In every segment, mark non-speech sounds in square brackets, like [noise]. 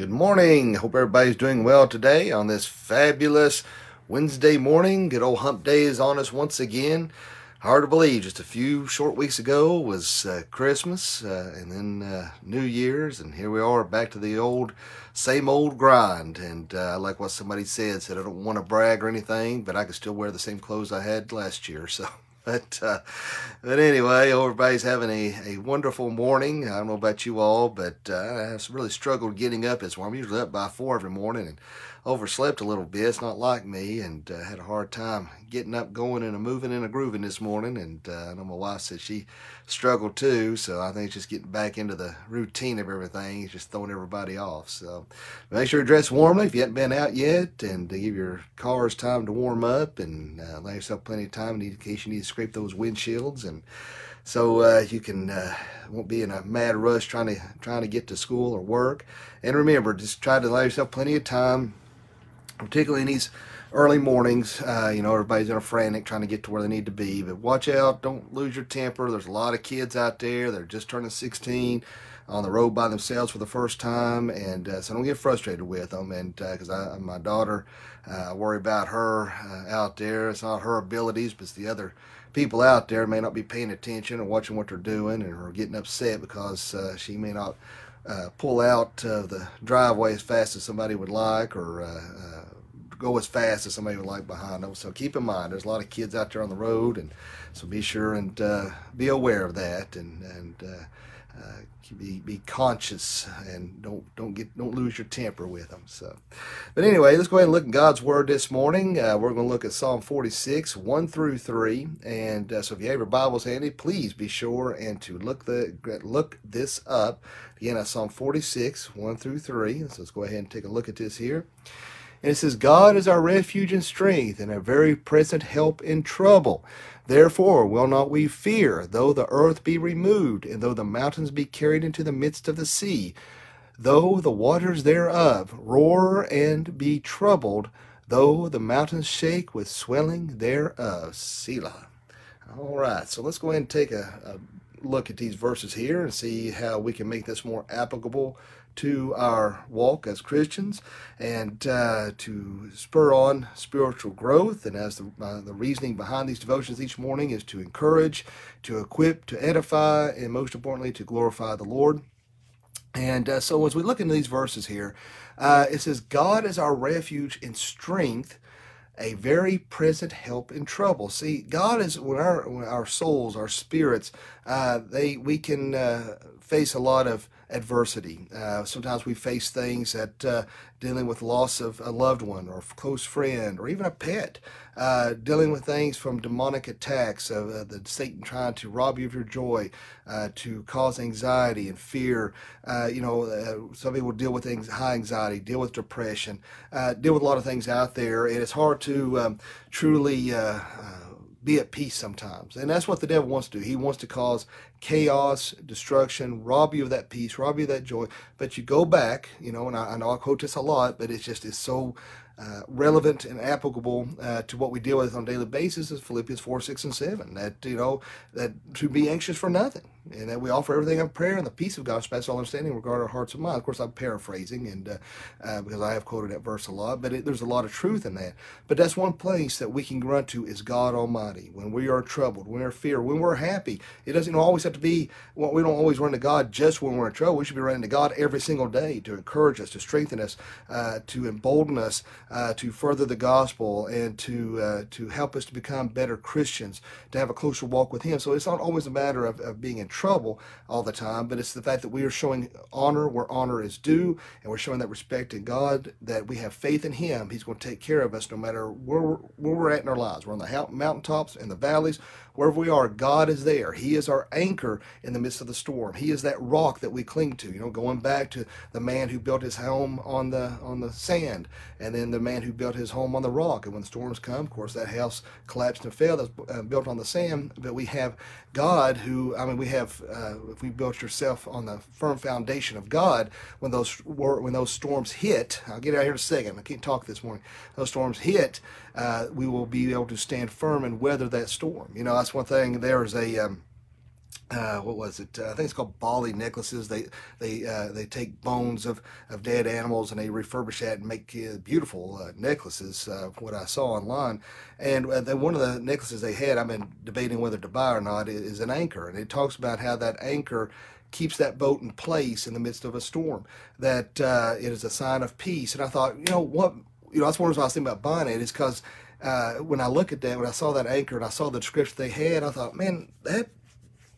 Good morning. Hope everybody's doing well today on this fabulous Wednesday morning. Good old hump day is on us once again. Hard to believe, just a few short weeks ago was uh, Christmas uh, and then uh, New Year's, and here we are back to the old, same old grind. And uh, like what somebody said, said I don't want to brag or anything, but I can still wear the same clothes I had last year. [laughs] So [laughs] but uh, but anyway, everybody's having a, a wonderful morning. I don't know about you all, but uh, I really struggled getting up this morning. I'm usually up by four every morning and overslept a little bit. It's not like me, and uh, had a hard time getting up, going, and moving and a grooving this morning. And uh, I know my wife said she struggled too, so I think it's just getting back into the routine of everything. It's just throwing everybody off. So make sure you dress warmly if you haven't been out yet, and give your cars time to warm up, and uh, allow yourself plenty of time in case you need to scrape those windshields and so uh, you can uh, won't be in a mad rush trying to trying to get to school or work. And remember, just try to allow yourself plenty of time particularly in these early mornings. Uh, you know, everybody's in a frantic trying to get to where they need to be. But watch out, don't lose your temper. There's a lot of kids out there. They're just turning 16 on the road by themselves for the first time, and uh, so don't get frustrated with them. And because uh, my daughter, uh, I worry about her uh, out there. It's not her abilities, but it's the other people out there may not be paying attention or watching what they're doing, and are getting upset because uh, she may not. pull out of the driveway as fast as somebody would like, or go as fast as somebody would like behind them. So keep in mind, there's a lot of kids out there on the road, and so be sure and uh, be aware of that, and and uh, uh, be be conscious and don't don't get don't lose your temper with them. So, but anyway, let's go ahead and look at God's word this morning. Uh, we're going to look at Psalm 46, one through three, and uh, so if you have your Bibles handy, please be sure and to look the look this up. Again, that's Psalm 46, one through three. So let's go ahead and take a look at this here. And it says, God is our refuge and strength, and a very present help in trouble. Therefore will not we fear, though the earth be removed, and though the mountains be carried into the midst of the sea, though the waters thereof roar and be troubled, though the mountains shake with swelling thereof. Selah. All right, so let's go ahead and take a, a look at these verses here and see how we can make this more applicable to our walk as Christians and uh, to spur on spiritual growth. And as the, uh, the reasoning behind these devotions each morning is to encourage, to equip, to edify, and most importantly, to glorify the Lord. And uh, so as we look into these verses here, uh, it says, God is our refuge and strength a very present help in trouble. See, God is when our when our souls, our spirits, uh, they we can uh, face a lot of adversity. Uh, sometimes we face things that uh, dealing with loss of a loved one or a close friend or even a pet, uh, dealing with things from demonic attacks of uh, the Satan trying to rob you of your joy, uh, to cause anxiety and fear. Uh, you know, some people deal with things, high anxiety, deal with depression, deal with a lot of things out there, and it's hard to um, truly be at peace sometimes. And that's what the devil wants to do. He wants to cause chaos, destruction, rob you of that peace, rob you of that joy. But you go back, you know, and I, I know I quote this a lot, but it's just it's so uh, relevant and applicable uh, to what we deal with on a daily basis is Philippians 4, 6, and 7. That, you know, that to be anxious for nothing and that we offer everything in prayer and the peace of God, all understanding, regard our hearts and minds. Of course, I'm paraphrasing, and uh, uh, because I have quoted that verse a lot, but it, there's a lot of truth in that. But that's one place that we can run to is God Almighty. When we are troubled, when we're fear, when we're happy, it doesn't always have to be. Well, we don't always run to God just when we're in trouble. We should be running to God every single day to encourage us, to strengthen us, uh, to embolden us, uh, to further the gospel, and to uh, to help us to become better Christians, to have a closer walk with Him. So it's not always a matter of, of being in trouble all the time, but it's the fact that we are showing honor where honor is due, and we're showing that respect in God, that we have faith in Him. He's going to take care of us no matter where we're, where we're at in our lives. We're on the mountaintops, in the valleys, wherever we are, God is there. He is our anchor in the midst of the storm. He is that rock that we cling to. You know, going back to the man who built his home on the on the sand, and then the man who built his home on the rock. And when storms come, of course, that house collapsed and fell. That's uh, built on the sand. But we have God, who I mean, we have uh, if we built yourself on the firm foundation of God, when those when those storms hit, I'll get out here in a second. I can't talk this morning. Those storms hit, uh, we will be able to stand firm and weather that storm. You know, that's one thing. There's a um, uh, what was it? Uh, I think it's called Bali necklaces. They they uh, they take bones of, of dead animals and they refurbish that and make uh, beautiful uh, necklaces. Uh, what I saw online, and one of the necklaces they had, I've been debating whether to buy or not, is, an anchor, and it talks about how that anchor keeps that boat in place in the midst of a storm. That it is a sign of peace. And I thought, you know what? You know that's one reason I was thinking about buying it is because. when I look at that, when I saw that anchor and I saw the description they had, I thought, man, that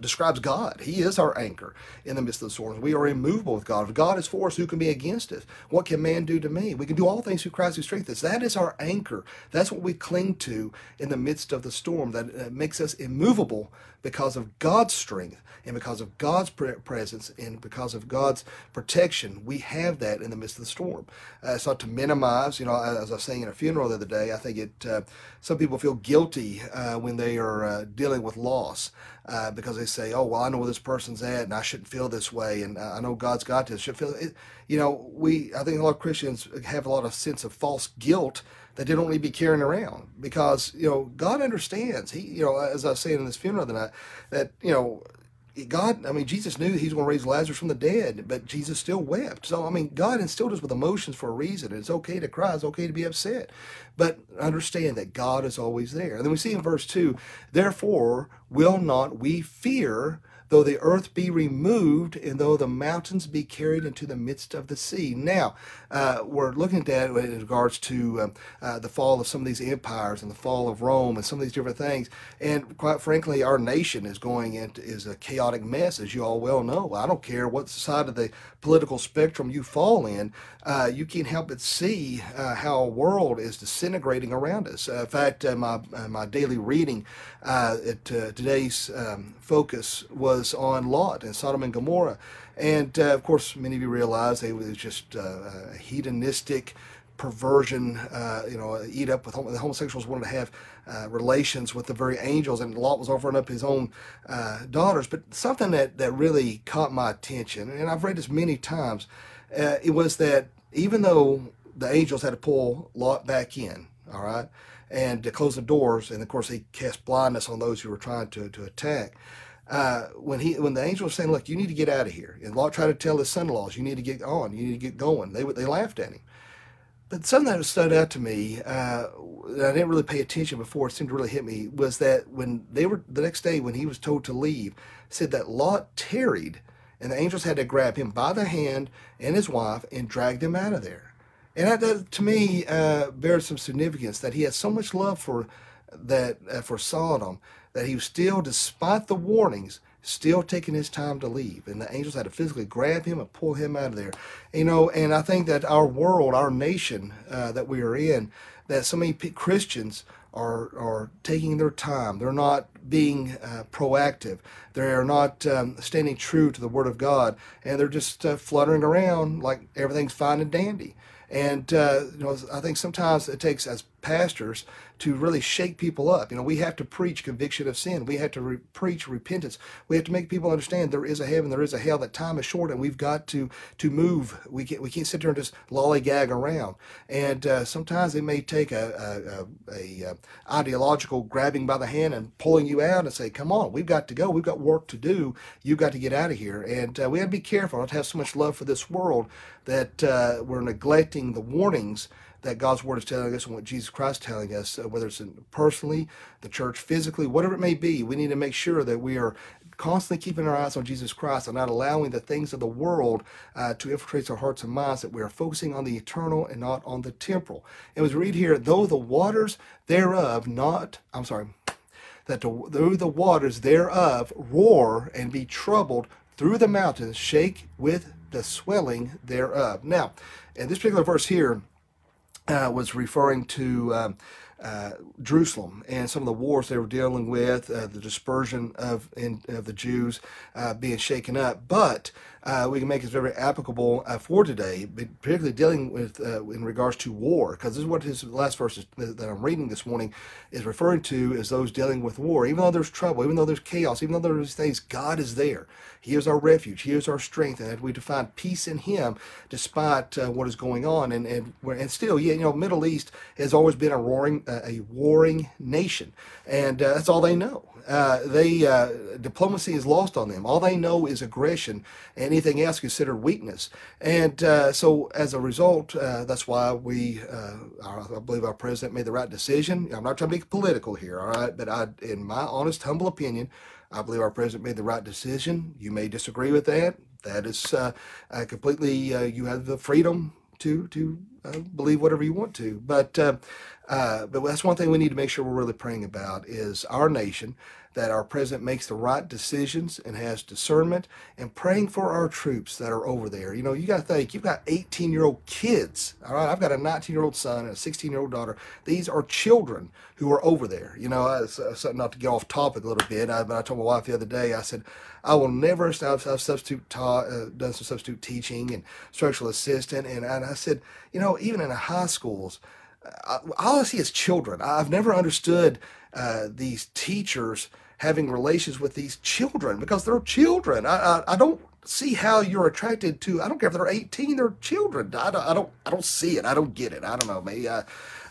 describes God. He is our anchor in the midst of the storms. We are immovable with God. If God is for us, who can be against us? What can man do to me? We can do all things through Christ who strengthens us. That is our anchor. That's what we cling to in the midst of the storm. That makes us immovable because of God's strength and because of God's presence and because of God's protection. We have that in the midst of the storm. Uh, it's not to minimize. You know, as I was saying in a funeral the other day, I think it. Uh, some people feel guilty uh, when they are uh, dealing with loss uh, because they say, "Oh, well, I know where this person's at, and I shouldn't feel this way, and uh, I know God's got this." Should feel it. You know, we. I think a lot of Christians have a lot of sense of false guilt that they don't need to be carrying around because you know God understands. He, you know, as I was saying in this funeral tonight, that you know God, I mean, Jesus knew he was going to raise Lazarus from the dead, but Jesus still wept. So, I mean, God instilled us with emotions for a reason. It's okay to cry, it's okay to be upset. But understand that God is always there. And then we see in verse 2 Therefore, will not we fear though the earth be removed, and though the mountains be carried into the midst of the sea. Now, uh, we're looking at that in regards to um, uh, the fall of some of these empires and the fall of Rome and some of these different things. And quite frankly, our nation is going into is a chaotic mess, as you all well know. I don't care what side of the political spectrum you fall in, uh, you can't help but see uh, how a world is disintegrating around us. Uh, in fact, uh, my my daily reading at today's um, focus was was on Lot and Sodom and Gomorrah. And uh, of course, many of you realize they was just uh, a hedonistic perversion, uh, you know, eat up with the homosexuals wanted to have uh, relations with the very angels, and Lot was offering up his own uh, daughters. But something that, that really caught my attention, and I've read this many times, uh, it was that even though the angels had to pull Lot back in, all right, and to close the doors, and of course he cast blindness on those who were trying to, to attack uh, when he when the angel was saying, "Look, you need to get out of here," and Lot tried to tell his son-in-laws, "You need to get on. You need to get going." They they laughed at him. But something that stood out to me, uh, I didn't really pay attention before. It seemed to really hit me was that when they were the next day when he was told to leave, said that Lot tarried, and the angels had to grab him by the hand and his wife and drag them out of there. And that, that to me uh, bears some significance that he had so much love for that uh, for Sodom that he was still, despite the warnings, still taking his time to leave. And the angels had to physically grab him and pull him out of there. You know, and I think that our world, our nation uh, that we are in, that so many Christians are are taking their time. They're not being uh, proactive. They are not um, standing true to the Word of God, and they're just uh, fluttering around like everything's fine and dandy. And uh, you know, I think sometimes it takes as pastors to really shake people up. You know, we have to preach conviction of sin. We have to re- preach repentance. We have to make people understand there is a heaven, there is a hell. That time is short, and we've got to to move. We can't we can't sit there and just lollygag around. And uh, sometimes it may take a, a, a, a, ideological grabbing by the hand and pulling you out and say, "Come on, we've got to go. We've got work to do. You've got to get out of here." And uh, we have to be careful not to have so much love for this world that uh, we're neglecting the warnings that God's word is telling us and what Jesus Christ is telling us, uh, whether it's personally, the church physically, whatever it may be, we need to make sure that we are constantly keeping our eyes on Jesus Christ and not allowing the things of the world uh, to infiltrate our hearts and minds, that we are focusing on the eternal and not on the temporal. And as we read here, though the waters thereof not, I'm sorry, that the, though the waters thereof roar and be troubled through the mountains, shake with the swelling thereof. Now, in this particular verse here, uh, was referring to um, uh, Jerusalem and some of the wars they were dealing with, uh, the dispersion of, in, of the Jews uh, being shaken up. But uh, we can make it very applicable uh, for today, particularly dealing with in regards to war, because this is what his last verse that I'm reading this morning is referring to as those dealing with war. Even though there's trouble, even though there's chaos, even though there's things, God is there. He is our refuge. He is our strength, and that we find peace in Him despite what is going on. And and and still, yeah, you know, Middle East has always been a roaring a, warring nation, and uh, that's all they know. Uh, they uh, diplomacy is lost on them. All they know is aggression. Anything else considered weakness. And uh, so, as a result, uh, that's why we, uh, I believe, our president made the right decision. I'm not trying to be political here, all right, but I, in my honest, humble opinion, I believe our president made the right decision. You may disagree with that. That is uh, completely. you have the freedom to to believe whatever you want to. But uh, but that's one thing we need to make sure we're really praying about is our nation that our president makes the right decisions and has discernment and praying for our troops that are over there. You know, you got to think, you've got 18 year old kids. All right. I've got a 19 year old son and a 16 year old daughter. These are children who are over there. You know, I, so, not to get off topic a little bit, I, but I told my wife the other day, I said, I will never, I've, I've substitute uh, done some substitute teaching and structural assistant. And, and I said, you know, even in the high schools, all I see is children. I've never understood uh, these teachers having relations with these children because they're children. I, I, I, don't see how you're attracted to. I don't care if they're 18, they're children. I don't, I don't, I don't see it. I don't get it. I don't know. Maybe I,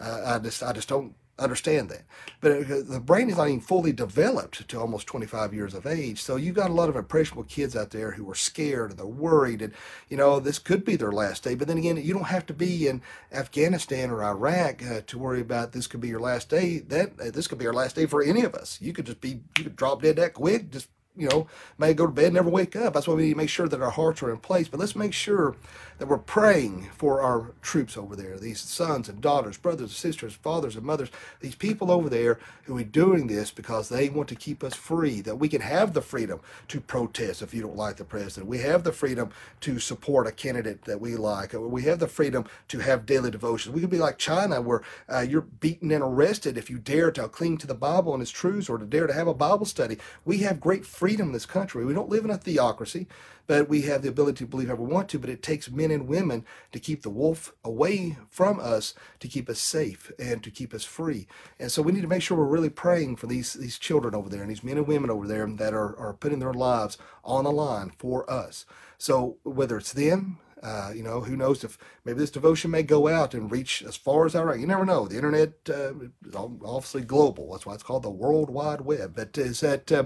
I just, I just don't understand that. But the brain is not even fully developed to almost 25 years of age. So you've got a lot of impressionable kids out there who are scared and they're worried. And, you know, this could be their last day. But then again, you don't have to be in Afghanistan or Iraq uh, to worry about this could be your last day. That uh, This could be your last day for any of us. You could just be, you could drop dead that quick, just you know, may go to bed, never wake up. That's why we need to make sure that our hearts are in place. But let's make sure that we're praying for our troops over there, these sons and daughters, brothers and sisters, fathers and mothers, these people over there who are doing this because they want to keep us free, that we can have the freedom to protest if you don't like the president. We have the freedom to support a candidate that we like. We have the freedom to have daily devotions. We could be like China, where uh, you're beaten and arrested if you dare to cling to the Bible and its truths or to dare to have a Bible study. We have great freedom in this country. We don't live in a theocracy, but we have the ability to believe however we want to. But it takes men and women to keep the wolf away from us, to keep us safe and to keep us free. And so we need to make sure we're really praying for these these children over there and these men and women over there that are, are putting their lives on the line for us. So whether it's them, uh, you know, who knows if maybe this devotion may go out and reach as far as Iraq. You never know. The internet uh, is obviously global. That's why it's called the World Wide Web. But is that uh,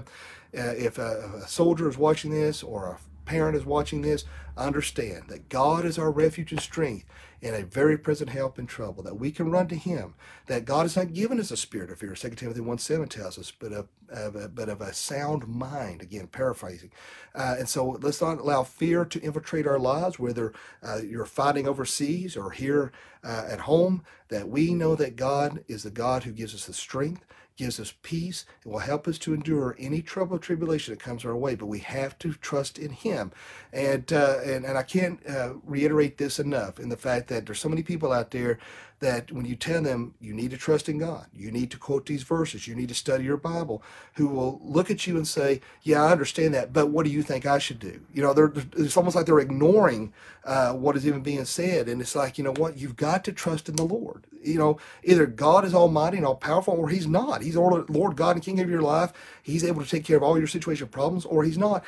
uh, if a, a soldier is watching this or a parent is watching this, understand that God is our refuge and strength and a very present help in trouble, that we can run to Him, that God has not given us a spirit of fear, 2 Timothy 1 7 tells us, but of, of a, but of a sound mind, again, paraphrasing. Uh, and so let's not allow fear to infiltrate our lives, whether uh, you're fighting overseas or here uh, at home, that we know that God is the God who gives us the strength gives us peace It will help us to endure any trouble or tribulation that comes our way. But we have to trust in Him. And uh, and, and I can't uh, reiterate this enough in the fact that there's so many people out there that when you tell them you need to trust in God, you need to quote these verses, you need to study your Bible, who will look at you and say, "Yeah, I understand that, but what do you think I should do?" You know, they're, it's almost like they're ignoring uh, what is even being said, and it's like, you know what, you've got to trust in the Lord. You know, either God is Almighty and all powerful, or He's not. He's Lord God and King of your life. He's able to take care of all your situation problems, or He's not.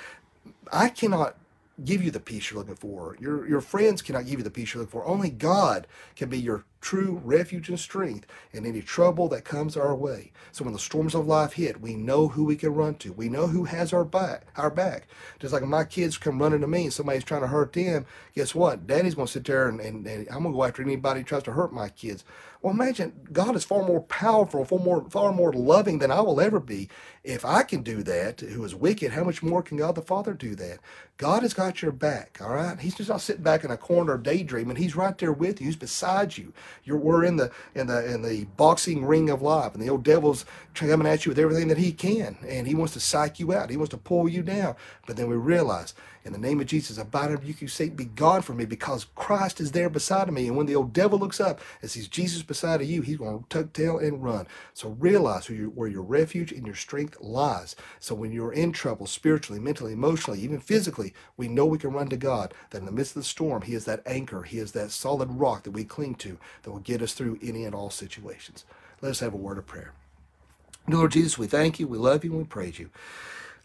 I cannot give you the peace you're looking for. Your your friends cannot give you the peace you're looking for. Only God can be your true refuge and strength in any trouble that comes our way. So when the storms of life hit, we know who we can run to. We know who has our back. Our back. Just like my kids come running to me and somebody's trying to hurt them, guess what? Daddy's going to sit there and, and, and I'm going to go after anybody who tries to hurt my kids. Well, imagine God is far more powerful, far more, far more loving than I will ever be. If I can do that, who is wicked, how much more can God the Father do that? God has got your back, all right? He's just not sitting back in a corner daydreaming. He's right there with you. He's beside you. You're, we're in the in the in the boxing ring of life, and the old devil's coming at you with everything that he can, and he wants to psych you out. He wants to pull you down. But then we realize in the name of Jesus, abide and rebuke you, Satan, be gone from me because Christ is there beside me. And when the old devil looks up and sees Jesus beside of you, he's going to tuck tail and run. So realize where your, where your refuge and your strength lies. So when you're in trouble, spiritually, mentally, emotionally, even physically, we know we can run to God, that in the midst of the storm, he is that anchor, he is that solid rock that we cling to that will get us through any and all situations. Let us have a word of prayer. Lord Jesus, we thank you, we love you, and we praise you.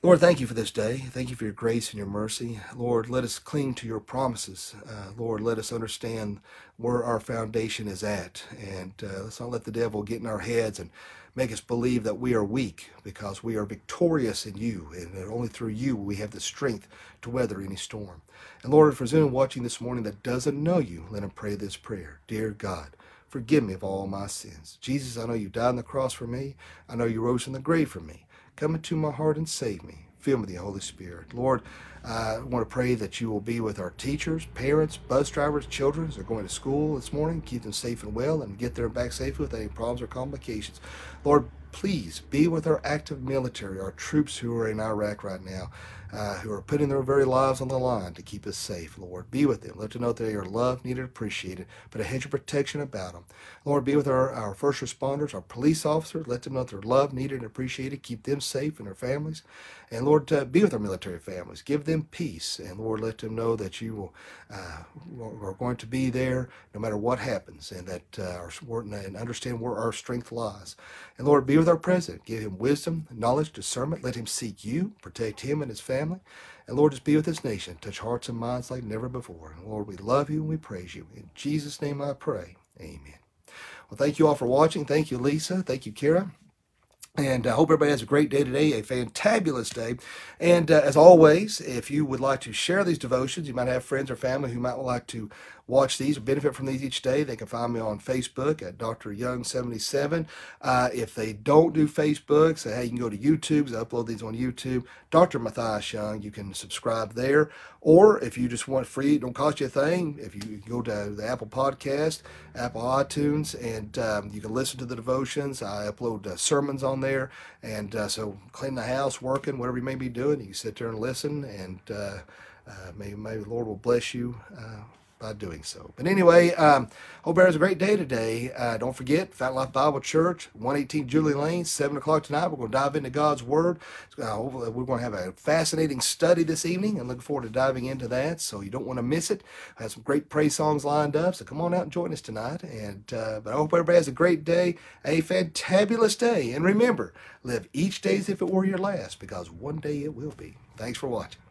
Lord, thank you for this day. Thank you for your grace and your mercy. Lord, let us cling to your promises. Uh, Lord, let us understand where our foundation is at. And uh, let's not let the devil get in our heads and make us believe that we are weak because we are victorious in you. And only through you we have the strength to weather any storm. And Lord, for anyone watching this morning that doesn't know you, let him pray this prayer. Dear God, forgive me of all my sins. Jesus, I know you died on the cross for me. I know you rose from the grave for me. Come into my heart and save me. Fill me with the Holy Spirit. Lord, I want to pray that you will be with our teachers, parents, bus drivers, children as they're going to school this morning. Keep them safe and well and get there and back safely without any problems or complications. Lord, please be with our active military, our troops who are in Iraq right now uh, who are putting their very lives on the line to keep us safe, Lord. Be with them. Let them know they are loved, needed, appreciated. Put a hedge of protection about them. Lord, be with our, our first responders, our police officers. Let them know they're loved, needed, and appreciated. Keep them safe and their families. And Lord, uh, be with our military families. Give them peace. And Lord, let them know that you will, uh, are going to be there no matter what happens and that uh, our, and understand where our strength lies. And Lord, be with our president. Give him wisdom, knowledge, discernment. Let him seek you, protect him and his family. And Lord, just be with this nation. Touch hearts and minds like never before. And Lord, we love you and we praise you. In Jesus' name I pray. Amen. Well, thank you all for watching. Thank you, Lisa. Thank you, Kara. And I uh, hope everybody has a great day today, a fantabulous day. And uh, as always, if you would like to share these devotions, you might have friends or family who might like to watch these or benefit from these each day, they can find me on Facebook at Dr. Young77. Uh, if they don't do Facebook, say, hey, you can go to YouTube, I upload these on YouTube. Dr. Matthias Young, you can subscribe there. Or if you just want free, it don't cost you a thing, if you go to the Apple Podcast, Apple iTunes, and um, you can listen to the devotions. I upload uh, sermons on there. And uh, so clean the house, working, whatever you may be doing, you can sit there and listen. And uh, uh, the Lord will bless you uh, by doing so. But anyway, um, hope everyone has a great day today. Uh, don't forget, Fountain Life Bible Church, 118 Julie Lane, 7 o'clock tonight. We're going to dive into God's Word. Uh, we're going to have a fascinating study this evening and looking forward to diving into that. So you don't want to miss it. I have some great praise songs lined up. So come on out and join us tonight. And uh, But I hope everybody has a great day, a fantabulous day. And remember, live each day as if it were your last because one day it will be. Thanks for watching.